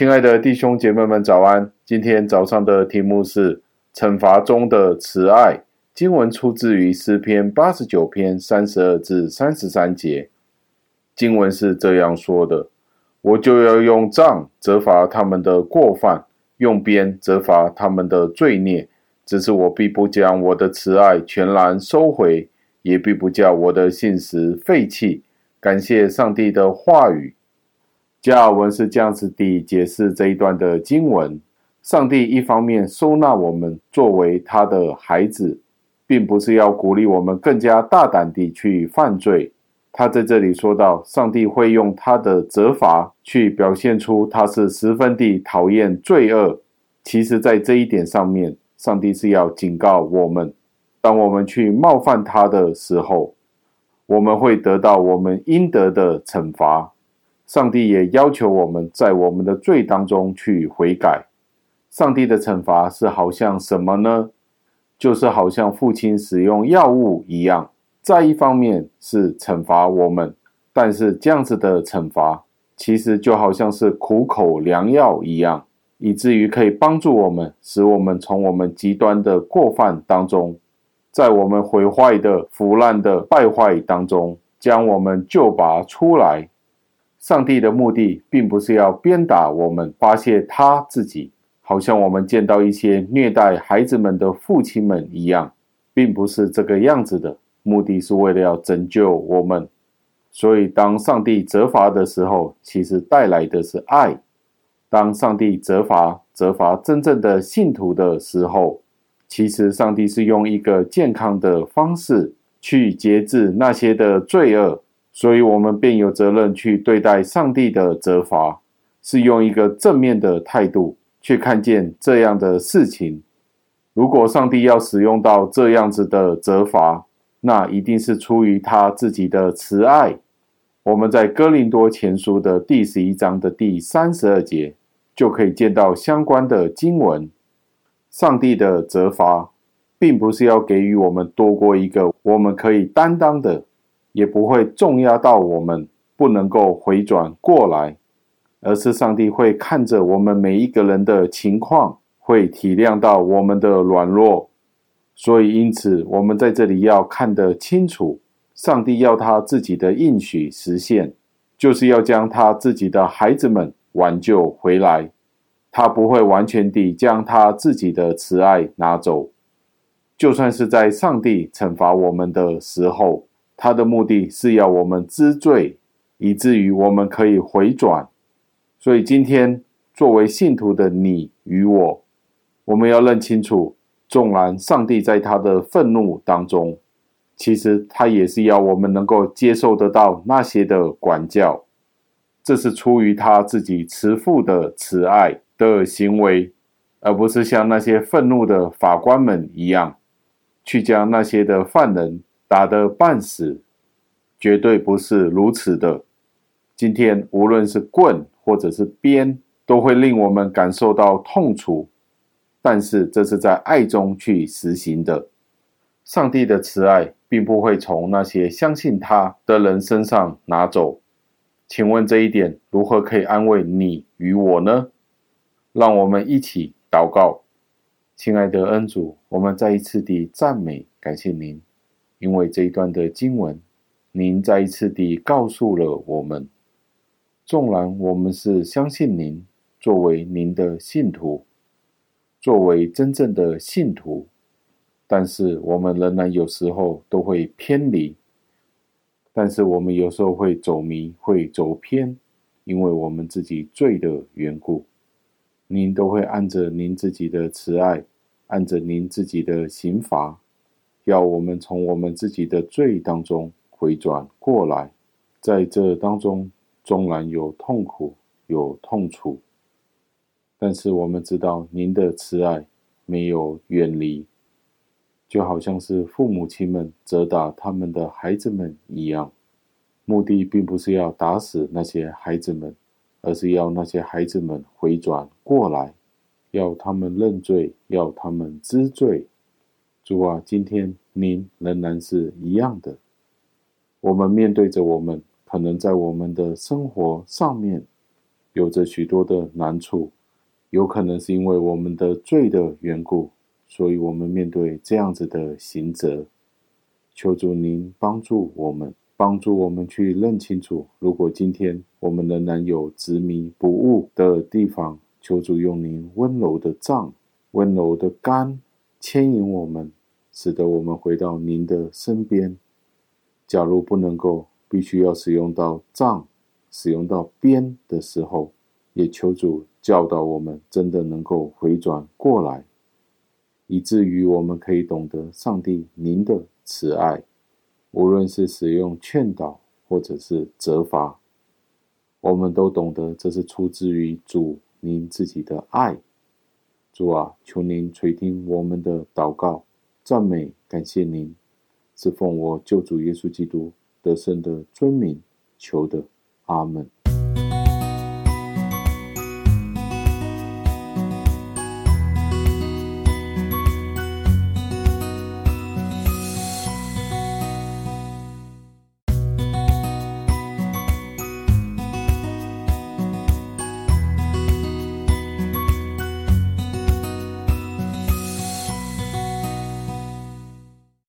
亲爱的弟兄姐妹们，早安！今天早上的题目是惩罚中的慈爱。经文出自于诗篇八十九篇三十二至三十三节。经文是这样说的：“我就要用杖责罚他们的过犯，用鞭责罚他们的罪孽。只是我必不将我的慈爱全然收回，也必不叫我的信实废弃。”感谢上帝的话语。加尔文是这样子地解释这一段的经文：上帝一方面收纳我们作为他的孩子，并不是要鼓励我们更加大胆地去犯罪。他在这里说到，上帝会用他的责罚去表现出他是十分地讨厌罪恶。其实，在这一点上面，上帝是要警告我们：当我们去冒犯他的时候，我们会得到我们应得的惩罚。上帝也要求我们在我们的罪当中去悔改。上帝的惩罚是好像什么呢？就是好像父亲使用药物一样，在一方面是惩罚我们，但是这样子的惩罚其实就好像是苦口良药一样，以至于可以帮助我们，使我们从我们极端的过犯当中，在我们毁坏的腐烂的败坏当中，将我们救拔出来。上帝的目的并不是要鞭打我们，发泄他自己，好像我们见到一些虐待孩子们的父亲们一样，并不是这个样子的。目的是为了要拯救我们。所以，当上帝责罚的时候，其实带来的是爱。当上帝责罚责罚真正的信徒的时候，其实上帝是用一个健康的方式去节制那些的罪恶。所以，我们便有责任去对待上帝的责罚，是用一个正面的态度去看见这样的事情。如果上帝要使用到这样子的责罚，那一定是出于他自己的慈爱。我们在哥林多前书的第十一章的第三十二节就可以见到相关的经文。上帝的责罚，并不是要给予我们多过一个我们可以担当的。也不会重压到我们不能够回转过来，而是上帝会看着我们每一个人的情况，会体谅到我们的软弱。所以，因此我们在这里要看得清楚，上帝要他自己的应许实现，就是要将他自己的孩子们挽救回来。他不会完全地将他自己的慈爱拿走，就算是在上帝惩罚我们的时候。他的目的是要我们知罪，以至于我们可以回转。所以今天作为信徒的你与我，我们要认清楚，纵然上帝在他的愤怒当中，其实他也是要我们能够接受得到那些的管教，这是出于他自己慈父的慈爱的行为，而不是像那些愤怒的法官们一样，去将那些的犯人。打得半死，绝对不是如此的。今天无论是棍或者是鞭，都会令我们感受到痛楚，但是这是在爱中去实行的。上帝的慈爱并不会从那些相信他的人身上拿走。请问这一点如何可以安慰你与我呢？让我们一起祷告，亲爱的恩主，我们再一次地赞美感谢您。因为这一段的经文，您再一次地告诉了我们：纵然我们是相信您，作为您的信徒，作为真正的信徒，但是我们仍然有时候都会偏离，但是我们有时候会走迷，会走偏，因为我们自己罪的缘故，您都会按着您自己的慈爱，按着您自己的刑罚。要我们从我们自己的罪当中回转过来，在这当中纵然有痛苦、有痛楚，但是我们知道您的慈爱没有远离，就好像是父母亲们责打他们的孩子们一样，目的并不是要打死那些孩子们，而是要那些孩子们回转过来，要他们认罪，要他们知罪。主啊，今天您仍然是一样的。我们面对着我们，可能在我们的生活上面，有着许多的难处，有可能是因为我们的罪的缘故，所以我们面对这样子的刑责。求主您帮助我们，帮助我们去认清楚，如果今天我们仍然有执迷不悟的地方，求主用您温柔的杖、温柔的竿牵引我们，使得我们回到您的身边。假如不能够，必须要使用到杖。使用到鞭的时候，也求主教导我们，真的能够回转过来，以至于我们可以懂得上帝您的慈爱，无论是使用劝导或者是责罚，我们都懂得这是出自于主您自己的爱。主啊，求您垂听我们的祷告，赞美感谢您，是奉我救主耶稣基督得胜的尊名求的。阿门。